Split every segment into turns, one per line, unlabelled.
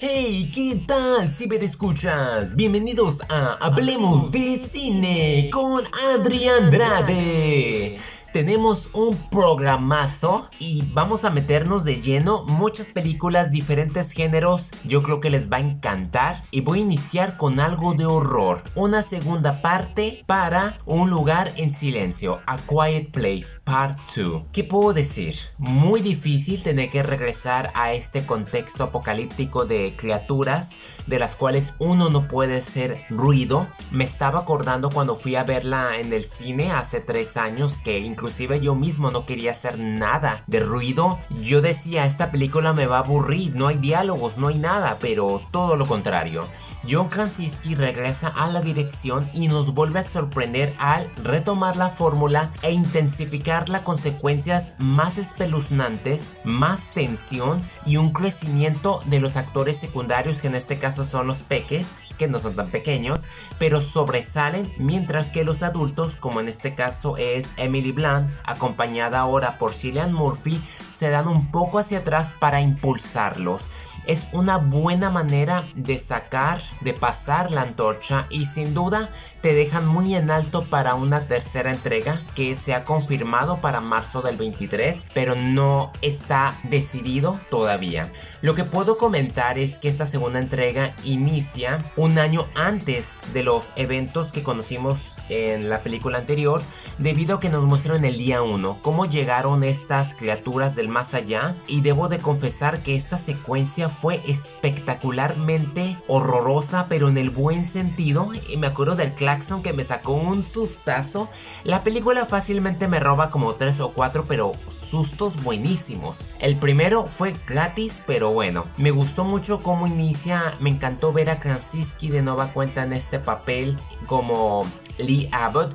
Hey, ¿qué tal, ciberescuchas? Bienvenidos a Hablemos de Cine con Adrián Andrade tenemos un programazo y vamos a meternos de lleno muchas películas, diferentes géneros, yo creo que les va a encantar y voy a iniciar con algo de horror, una segunda parte para Un lugar en silencio, A Quiet Place Part 2. ¿Qué puedo decir? Muy difícil tener que regresar a este contexto apocalíptico de criaturas de las cuales uno no puede ser ruido. Me estaba acordando cuando fui a verla en el cine hace tres años que inclusive yo mismo no quería hacer nada de ruido. Yo decía, esta película me va a aburrir, no hay diálogos, no hay nada, pero todo lo contrario. John Krasinski regresa a la dirección y nos vuelve a sorprender al retomar la fórmula e intensificar las consecuencias más espeluznantes, más tensión y un crecimiento de los actores secundarios que en este caso son los peques, que no son tan pequeños, pero sobresalen mientras que los adultos, como en este caso es Emily Blunt, acompañada ahora por Cillian Murphy, se dan un poco hacia atrás para impulsarlos es una buena manera de sacar, de pasar la antorcha y sin duda te dejan muy en alto para una tercera entrega que se ha confirmado para marzo del 23, pero no está decidido todavía. Lo que puedo comentar es que esta segunda entrega inicia un año antes de los eventos que conocimos en la película anterior, debido a que nos muestran el día 1 cómo llegaron estas criaturas del más allá y debo de confesar que esta secuencia fue espectacularmente horrorosa, pero en el buen sentido. Y me acuerdo del claxon que me sacó un sustazo. La película fácilmente me roba como 3 o 4, pero sustos buenísimos. El primero fue gratis, pero bueno. Me gustó mucho cómo inicia. Me encantó ver a Krasinski de nueva cuenta en este papel como Lee Abbott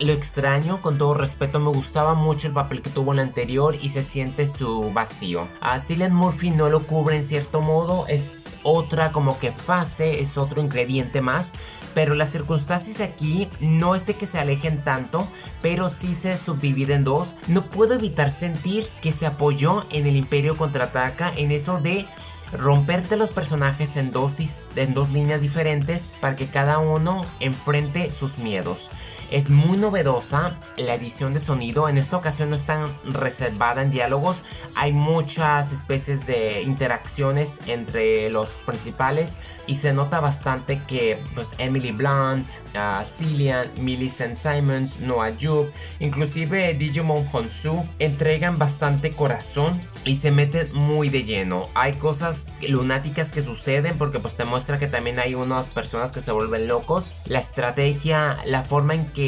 lo extraño, con todo respeto, me gustaba mucho el papel que tuvo en el anterior y se siente su vacío. A Cillian Murphy no lo cubre en cierto modo, es otra como que fase, es otro ingrediente más. Pero las circunstancias de aquí no es de que se alejen tanto, pero sí se subdividen en dos. No puedo evitar sentir que se apoyó en el Imperio contraataca en eso de romperte los personajes en dos, en dos líneas diferentes para que cada uno enfrente sus miedos. Es muy novedosa la edición de sonido. En esta ocasión no es tan reservada en diálogos. Hay muchas especies de interacciones entre los principales. Y se nota bastante que pues, Emily Blunt, uh, Cillian, Millicent Simons, Noah Jupe, inclusive Digimon Honsu entregan bastante corazón y se meten muy de lleno. Hay cosas lunáticas que suceden porque pues te muestra que también hay unas personas que se vuelven locos. La estrategia, la forma en que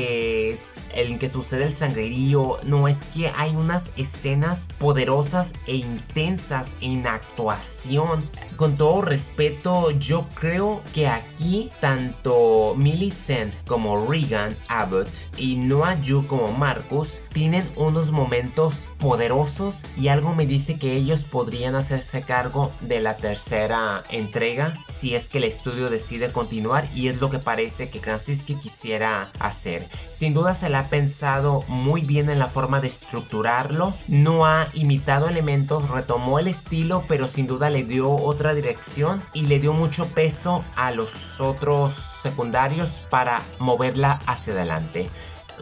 en que sucede el sangrerío, no es que hay unas escenas poderosas e intensas en actuación. Con todo respeto, yo creo que aquí tanto Millicent como Regan Abbott y Noah Yu como Marcus tienen unos momentos poderosos y algo me dice que ellos podrían hacerse cargo de la tercera entrega si es que el estudio decide continuar y es lo que parece que Krasinski quisiera hacer. Sin duda se le ha pensado muy bien en la forma de estructurarlo. No ha imitado elementos, retomó el estilo, pero sin duda le dio otra dirección y le dio mucho peso a los otros secundarios para moverla hacia adelante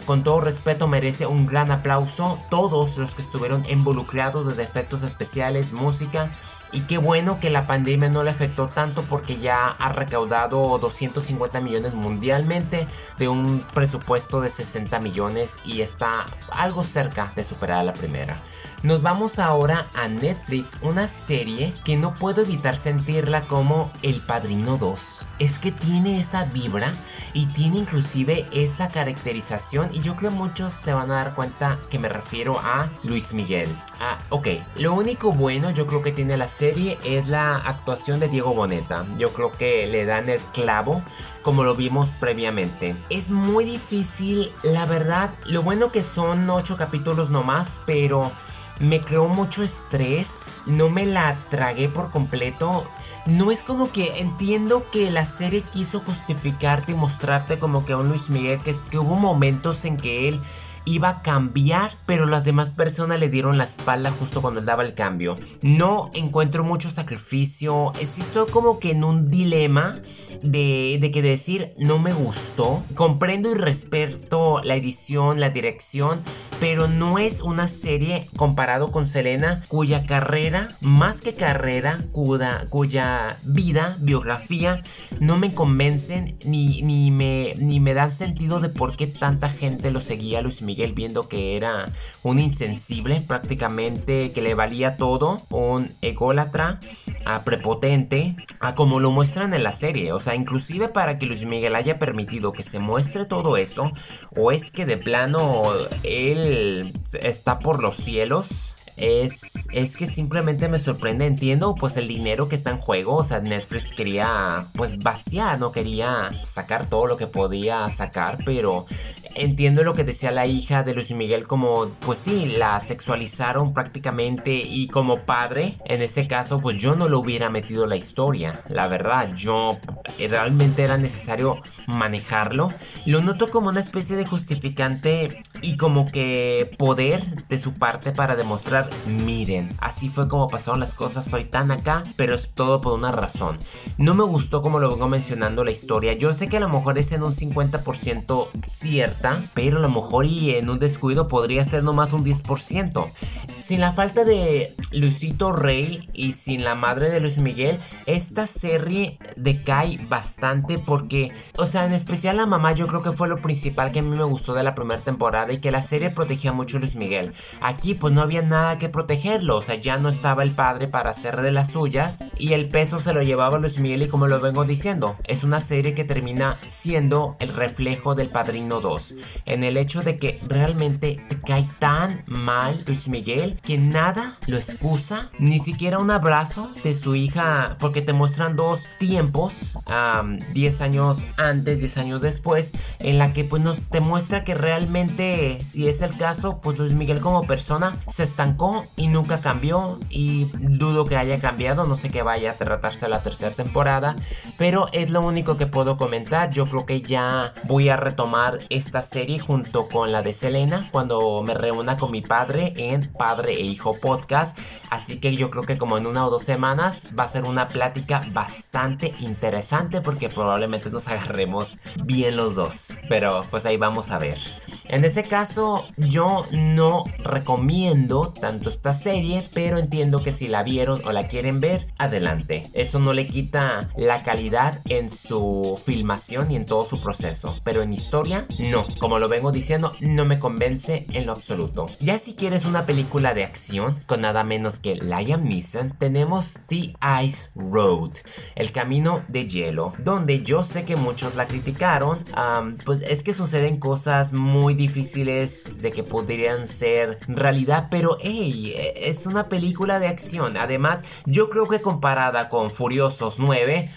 con todo respeto merece un gran aplauso todos los que estuvieron involucrados desde efectos especiales, música y qué bueno que la pandemia no le afectó tanto porque ya ha recaudado 250 millones mundialmente de un presupuesto de 60 millones y está algo cerca de superar a la primera. Nos vamos ahora a Netflix, una serie que no puedo evitar sentirla como El Padrino 2. Es que tiene esa vibra y tiene inclusive esa caracterización y yo creo que muchos se van a dar cuenta que me refiero a Luis Miguel. Ah, ok. Lo único bueno yo creo que tiene la serie es la actuación de Diego Boneta. Yo creo que le dan el clavo como lo vimos previamente. Es muy difícil, la verdad. Lo bueno que son 8 capítulos nomás, pero me creó mucho estrés, no me la tragué por completo. No es como que entiendo que la serie quiso justificarte y mostrarte como que a un Luis Miguel, que, que hubo momentos en que él iba a cambiar, pero las demás personas le dieron la espalda justo cuando él daba el cambio. No encuentro mucho sacrificio, existo como que en un dilema de, que decir no me gustó. Comprendo y respeto la edición, la dirección, pero no es una serie comparado con Selena cuya carrera, más que carrera, cuya, vida, biografía, no me convencen ni, me, ni me dan sentido de por qué tanta gente lo seguía Luis Miguel viendo que era un insensible prácticamente, que le valía todo, un ególatra, a prepotente, a como lo muestran en la serie. O sea, inclusive para que Luis Miguel haya permitido que se muestre todo eso, o es que de plano él está por los cielos. Es, es que simplemente me sorprende, entiendo pues el dinero que está en juego, o sea, Netflix quería pues vaciar, no quería sacar todo lo que podía sacar, pero entiendo lo que decía la hija de Luis Miguel como, pues sí, la sexualizaron prácticamente y como padre, en ese caso, pues yo no lo hubiera metido la historia, la verdad, yo realmente era necesario manejarlo. Lo noto como una especie de justificante y como que poder de su parte para demostrar, miren, así fue como pasaron las cosas, soy tan acá, pero es todo por una razón. No me gustó como lo vengo mencionando la historia, yo sé que a lo mejor es en un 50% cierto pero a lo mejor y en un descuido podría ser nomás un 10%. Sin la falta de Luisito Rey y sin la madre de Luis Miguel, esta serie decae bastante porque, o sea, en especial la mamá yo creo que fue lo principal que a mí me gustó de la primera temporada y que la serie protegía mucho a Luis Miguel. Aquí pues no había nada que protegerlo, o sea, ya no estaba el padre para hacer de las suyas y el peso se lo llevaba Luis Miguel y como lo vengo diciendo, es una serie que termina siendo el reflejo del Padrino 2, en el hecho de que realmente te cae tan mal Luis Miguel que nada lo excusa, ni siquiera un abrazo de su hija, porque te muestran dos tiempos, 10 años antes, 10 años después, en la que pues nos te muestra que realmente, si es el caso, pues Luis Miguel como persona se estancó y nunca cambió y dudo que haya cambiado, no sé qué vaya a tratarse la tercera temporada, pero es lo único que puedo comentar, yo creo que ya voy a retomar esta serie junto con la de Selena cuando me reúna con mi padre en Padre e Hijo Podcast. Así que yo creo que como en una o dos semanas va a ser una plática bastante interesante porque probablemente nos agarremos bien los dos. Pero pues ahí vamos a ver. En ese caso yo no recomiendo tanto esta serie, pero entiendo que si la vieron o la quieren ver, adelante. Eso no le quita la calidad en su filmación y en todo su proceso. Pero en historia, no. Como lo vengo diciendo, no me convence en lo absoluto. Ya si quieres una película de acción con nada menos que Liam Neeson, tenemos The Ice Road, el camino de hielo, donde yo sé que muchos la criticaron, pues es que suceden cosas muy difíciles de que podrían ser realidad, pero hey, e, es una película de acción. Además, yo creo que comparada con Furiosos 9,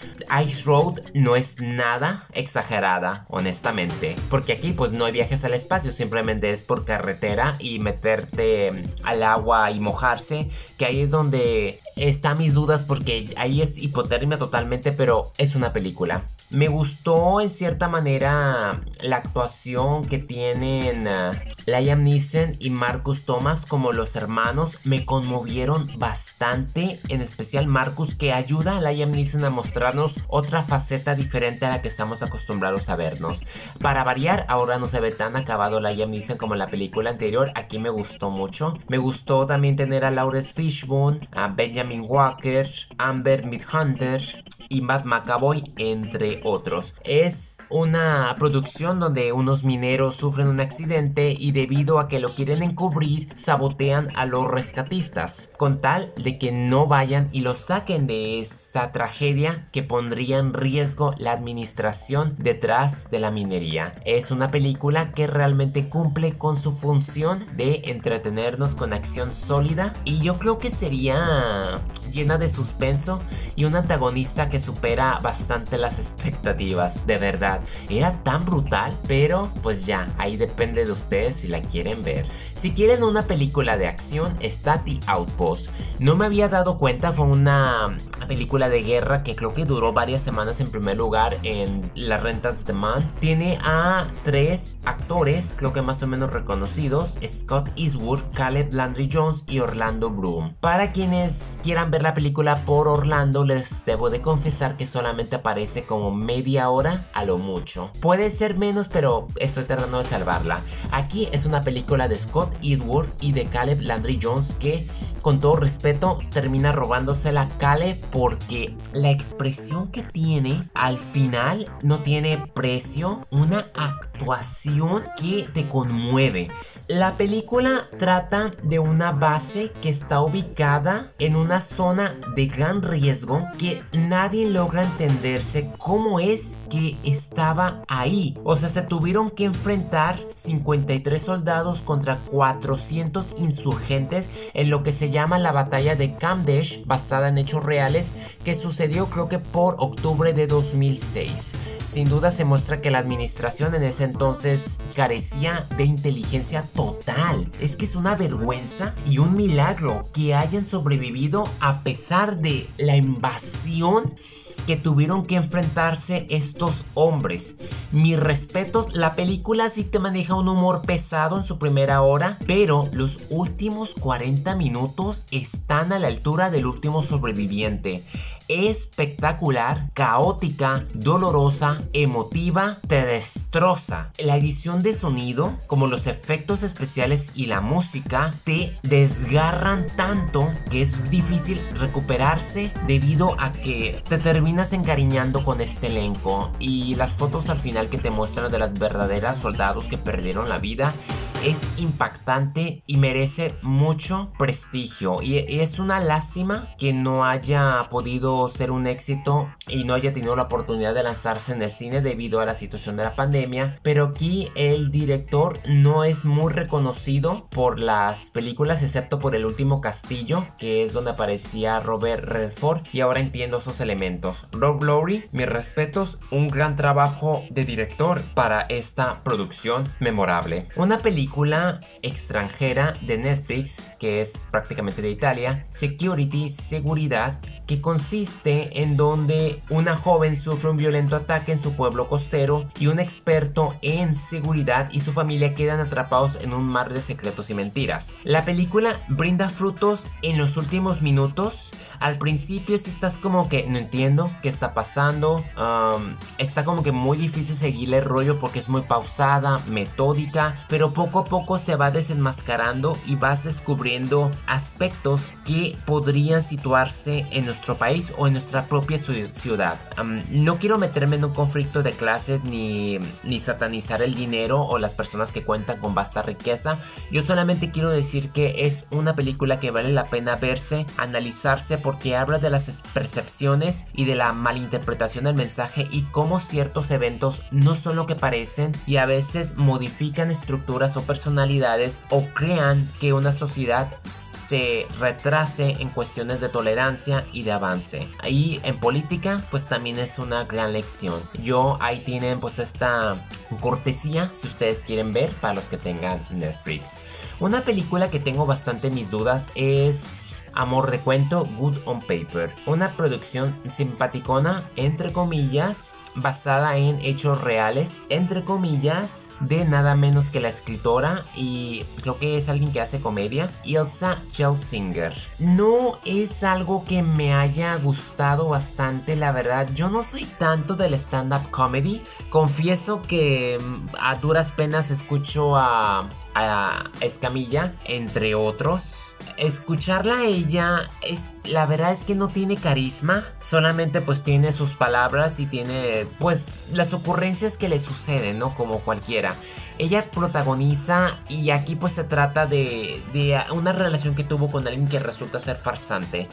Ice Road no es nada exagerada, honestamente, porque aquí pues no hay viajes al espacio, simplemente es por carretera y meterte al agua y mojarse, que ahí es donde están mis dudas porque ahí es hipotermia totalmente, pero es una película. Me gustó en cierta manera la actuación que tienen uh, Liam Neeson y Marcus Thomas como los hermanos. Me conmovieron bastante, en especial Marcus que ayuda a Liam Neeson a mostrarnos otra faceta diferente a la que estamos acostumbrados a vernos. Para variar, ahora no se ve tan acabado Liam Neeson como en la película anterior. Aquí me gustó mucho. Me gustó también tener a Lawrence Fishburne, a Benjamin Walker, Amber Midhunter y Matt McAvoy, entre otros. Es una producción donde unos mineros sufren un accidente y debido a que lo quieren encubrir, sabotean a los rescatistas, con tal de que no vayan y los saquen de esa tragedia que pondría en riesgo la administración detrás de la minería. Es una película que realmente cumple con su función de entretenernos con acción sólida y yo creo que sería llena de suspenso y un antagonista que supera bastante las expectativas, de verdad. Era tan brutal, pero pues ya, ahí depende de ustedes si la quieren ver. Si quieren una película de acción, está The Outpost. No me había dado cuenta, fue una película de guerra que creo que duró varias semanas en primer lugar en las rentas de Man. Tiene a tres actores, creo que más o menos reconocidos, Scott Eastwood, Caleb Landry Jones y Orlando Bloom. Para quienes quieran ver la película por Orlando, les debo de confesar que solamente aparece como media hora a lo mucho. Puede ser menos, pero estoy tratando de salvarla. Aquí es una película de Scott Eastwood y de Caleb Landry Jones que con todo respeto, termina robándose la Caleb porque la expresión que tiene al final no tiene precio. Una actuación que te conmueve. La película trata de una base que está ubicada en una zona de gran riesgo que nadie logra entenderse cómo es que estaba ahí. O sea, se tuvieron que enfrentar 53 soldados contra 400 insurgentes en lo que se llama la batalla de Kamdesh, basada en hechos reales, que sucedió creo que por octubre de 2006. Sin duda se muestra que la administración en ese entonces carecía de inteligencia total. Es que es una vergüenza y un milagro que hayan sobrevivido a pesar de la invasión que tuvieron que enfrentarse estos hombres. Mis respetos, la película sí te maneja un humor pesado en su primera hora, pero los últimos 40 minutos están a la altura del último sobreviviente espectacular, caótica, dolorosa, emotiva, te destroza. La edición de sonido, como los efectos especiales y la música, te desgarran tanto que es difícil recuperarse debido a que te terminas encariñando con este elenco y las fotos al final que te muestran de las verdaderas soldados que perdieron la vida es impactante y merece mucho prestigio. Y, es una lástima que no haya podido ser un éxito y no haya tenido la oportunidad de lanzarse en el cine debido a la situación de la pandemia. Pero aquí el director no es muy reconocido por las películas, excepto por el último castillo, que es donde aparecía Robert Redford. Y ahora entiendo esos elementos. Rob Lowry, mis respetos, un gran trabajo de director para esta producción memorable. Una película extranjera de Netflix, que es prácticamente de Italia, Security, Seguridad, que consiste en donde una joven sufre un violento ataque en su pueblo costero y un experto en seguridad y su familia quedan atrapados en un mar de secretos y mentiras. La película brinda frutos en los últimos minutos. Al principio si estás como que no entiendo qué está pasando. está como que muy difícil seguirle el rollo porque es muy pausada, metódica, pero poco a poco se va desenmascarando y vas descubriendo aspectos que podrían situarse en nuestro país o en nuestra propia ciudad. no quiero meterme en un conflicto de clases ni, ni satanizar el dinero o las personas que cuentan con vasta riqueza. Yo solamente quiero decir que es una película que vale la pena verse, analizarse porque habla de las percepciones y de la malinterpretación del mensaje y cómo ciertos eventos no son lo que parecen y a veces modifican estructuras o personalidades o crean que una sociedad se retrase en cuestiones de tolerancia y de avance. Ahí en política pues también es una gran lección. Yo ahí tienen pues esta cortesía si ustedes quieren ver para los que tengan Netflix. Una película que tengo bastante mis dudas es Amor de Cuento, Good on Paper. Una producción simpaticona, entre comillas, basada en hechos reales, entre comillas, de nada menos que la escritora y creo que es alguien que hace comedia, Ilsa Chelsinger. No es algo que me haya gustado bastante, la verdad. Yo no soy tanto del stand-up comedy. Confieso que mm, a duras penas escucho a, a Escamilla, entre otros escucharla a ella es la verdad es que no tiene carisma, solamente pues tiene sus palabras y tiene pues las ocurrencias que le suceden, ¿no? Como cualquiera. Ella protagoniza y aquí pues se trata de, de una relación que tuvo con alguien que resulta ser farsante.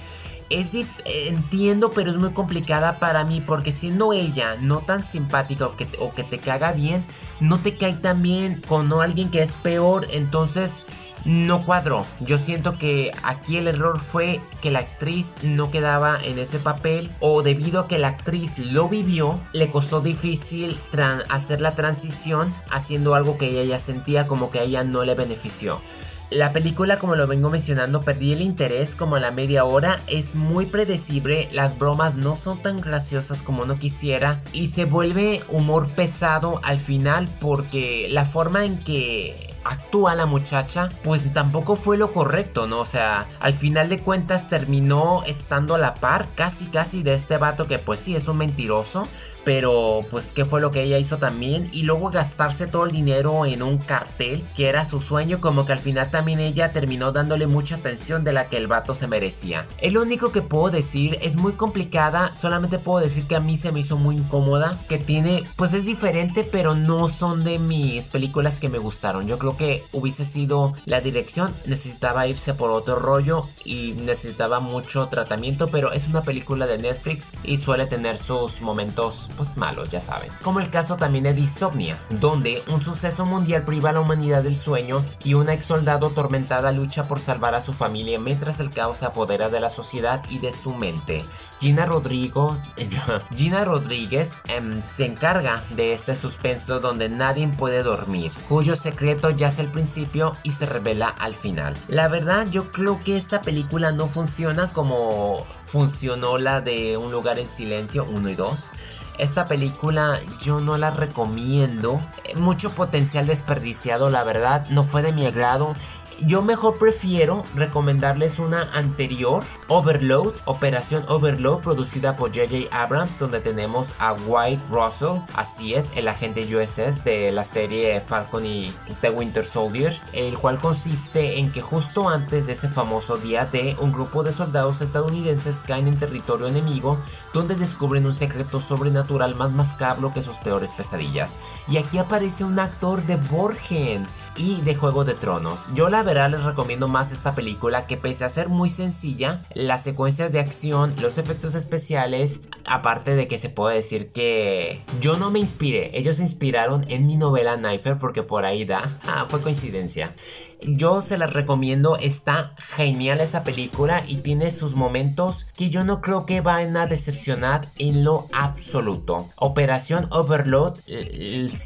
Es entiendo, pero es muy complicada para mí porque siendo ella no tan simpática o que, o que te caga bien, no te cae tan bien con alguien que es peor, entonces no cuadró. Yo siento que aquí el error fue que la actriz no quedaba en ese papel o debido a que la actriz lo vivió, le costó difícil hacer la transición haciendo algo que ella ya sentía como que a ella no le benefició. La película, como lo vengo mencionando, perdí el interés como a la media hora. Es muy predecible, las bromas no son tan graciosas como uno quisiera y se vuelve humor pesado al final porque la forma en que actúa la muchacha, pues tampoco fue lo correcto, ¿no? O sea, al final de cuentas terminó estando a la par casi casi de este vato que pues sí es un mentiroso, pero pues qué fue lo que ella hizo también y luego gastarse todo el dinero en un cartel que era su sueño como que al final también ella terminó dándole mucha atención de la que el vato se merecía. El único que puedo decir es muy complicada, solamente puedo decir que a mí se me hizo muy incómoda, que tiene pues es diferente pero no son de mis películas que me gustaron. Yo creo que hubiese sido la dirección, necesitaba irse por otro rollo y necesitaba mucho tratamiento, pero es una película de Netflix y suele tener sus momentos pues malos, ya saben. Como el caso también de Disomnia, donde un suceso mundial priva a la humanidad del sueño y una ex soldado atormentada lucha por salvar a su familia mientras el caos se apodera de la sociedad y de su mente. Gina Rodríguez, Gina Rodríguez em, se encarga de este suspenso donde nadie puede dormir, cuyo secreto yace al principio y se revela al final. La verdad yo creo que esta película no funciona como funcionó la de Un lugar en silencio 1 y 2. Esta película yo no la recomiendo. Mucho potencial desperdiciado, la verdad. No fue de mi agrado. Yo mejor prefiero recomendarles una anterior, Overload, Operación Overload, producida por J.J. Abrams, donde tenemos a White Russell, así es, el agente USS de la serie Falcon y The Winter Soldier, el cual consiste en que justo antes de ese famoso día D, un grupo de soldados estadounidenses caen en territorio enemigo, donde descubren un secreto sobrenatural más macabro que sus peores pesadillas. Y aquí aparece un actor de Borgen y de Juego de Tronos. Yo la verdad les recomiendo más esta película que pese a ser muy sencilla, las secuencias de acción, los efectos especiales, aparte de que se puede decir que yo no me inspiré, ellos se inspiraron en mi novela Knifer porque por ahí da, ah, fue coincidencia. Yo se las recomiendo, está genial esta película y tiene sus momentos que yo no creo que van a decepcionar en lo absoluto. Operación Overload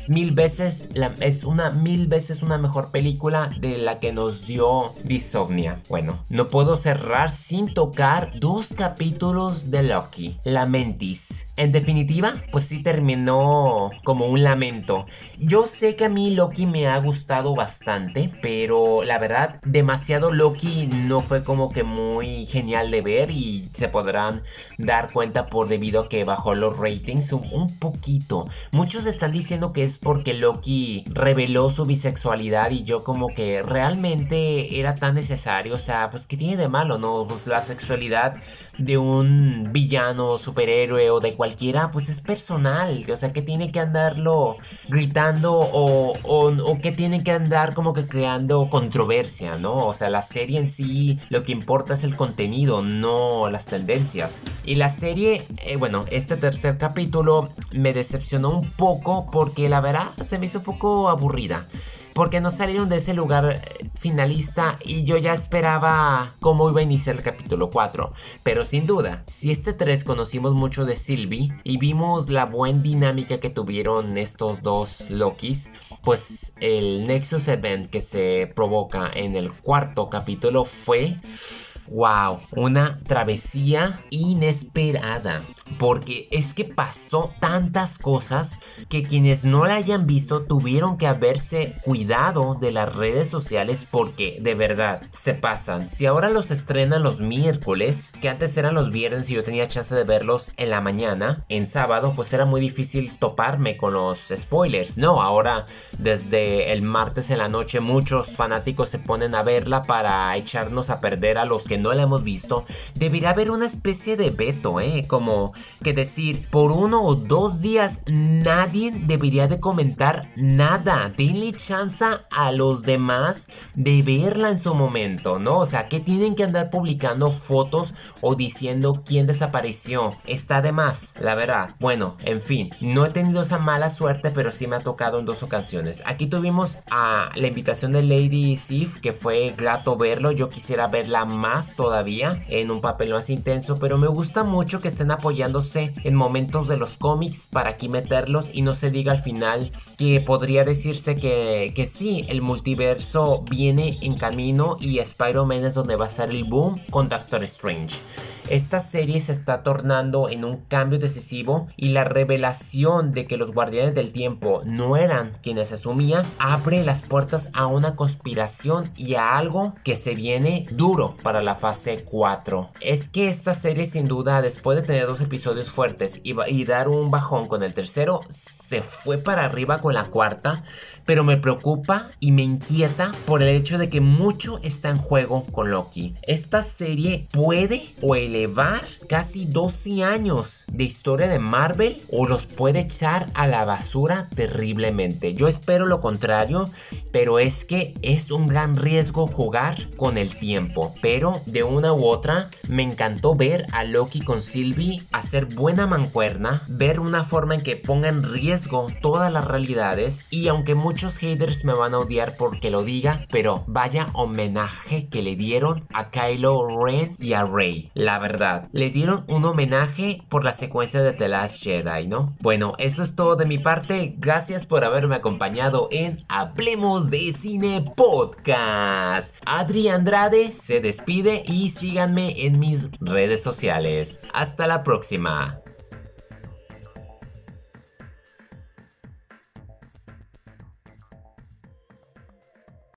mil veces es una mil veces una mejor película de la que nos dio Disomnia. Bueno, no puedo cerrar sin tocar dos capítulos de Loki, Lamentis. En definitiva, pues sí terminó como un lamento. Yo sé que a mí Loki me ha gustado bastante, pero la verdad, demasiado Loki no fue como que muy genial de ver y se podrán dar cuenta por debido a que bajó los ratings un, poquito. Muchos están diciendo que es porque Loki reveló su bisexualidad y yo como que realmente era tan necesario, o sea, pues que tiene de malo, ¿no? Pues la sexualidad de un villano, superhéroe o de cualquiera, pues es personal, o sea, que tiene que andarlo gritando o, o, que tiene que andar como que creando controversia, ¿no? O sea, la serie en sí lo que importa es el contenido, no las tendencias. Y la serie, eh, bueno, este tercer capítulo me decepcionó un poco porque la verdad se me hizo un poco aburrida porque no salieron de ese lugar eh, finalista y yo ya esperaba cómo iba a iniciar el capítulo 4. Pero sin duda, si este 3 conocimos mucho de Sylvie y vimos la buena dinámica que tuvieron estos dos Lokis, pues el Nexus Event que se provoca en el cuarto capítulo fue Wow, una travesía inesperada. Porque es que pasó tantas cosas que quienes no la hayan visto tuvieron que haberse cuidado de las redes sociales porque de verdad se pasan. Si ahora los estrenan los miércoles, que antes eran los viernes y yo tenía chance de verlos en la mañana, en sábado, pues era muy difícil toparme con los spoilers. No, ahora desde el martes en la noche muchos fanáticos se ponen a verla para echarnos a perder a los que no la hemos visto, debería haber una especie de veto, ¿eh? Como que decir, por uno o dos días nadie debería de comentar nada. Denle chance a los demás de verla en su momento, ¿no? O sea, que tienen que andar publicando fotos o diciendo quién desapareció. Está de más, la verdad. Bueno, en fin, no he tenido esa mala suerte, pero sí me ha tocado en dos ocasiones. Aquí tuvimos a la invitación de Lady Sif, que fue grato verlo. Yo quisiera verla más todavía en un papel más intenso, pero me gusta mucho que estén apoyándose en momentos de los cómics para aquí meterlos y no se diga al final que podría decirse que, que sí, el multiverso viene en camino y Spider-Man es donde va a estar el boom con Doctor Strange. Esta serie se está tornando en un cambio decisivo y la revelación de que los guardianes del tiempo no eran quienes asumía abre las puertas a una conspiración y a algo que se viene duro para la fase 4. Es que esta serie sin duda después de tener dos episodios fuertes y, y dar un bajón con el tercero se fue para arriba con la cuarta pero me preocupa y me inquieta por el hecho de que mucho está en juego con Loki. Esta serie puede o elevar casi 12 años de historia de Marvel o los puede echar a la basura terriblemente. Yo espero lo contrario, pero es que es un gran riesgo jugar con el tiempo. Pero de una u otra, me encantó ver a Loki con Sylvie hacer buena mancuerna, ver una forma en que ponga en riesgo todas las realidades y aunque muchos haters me van a odiar porque lo diga, pero vaya homenaje que le dieron a Kylo Ren y a Rey. La verdad, le dieron un homenaje por la secuencia de The Last Jedi, ¿no? Bueno, eso es todo de mi parte. Gracias por haberme acompañado en Hablemos de Cine Podcast. Adri Andrade se despide y síganme en mis redes sociales. Hasta la próxima.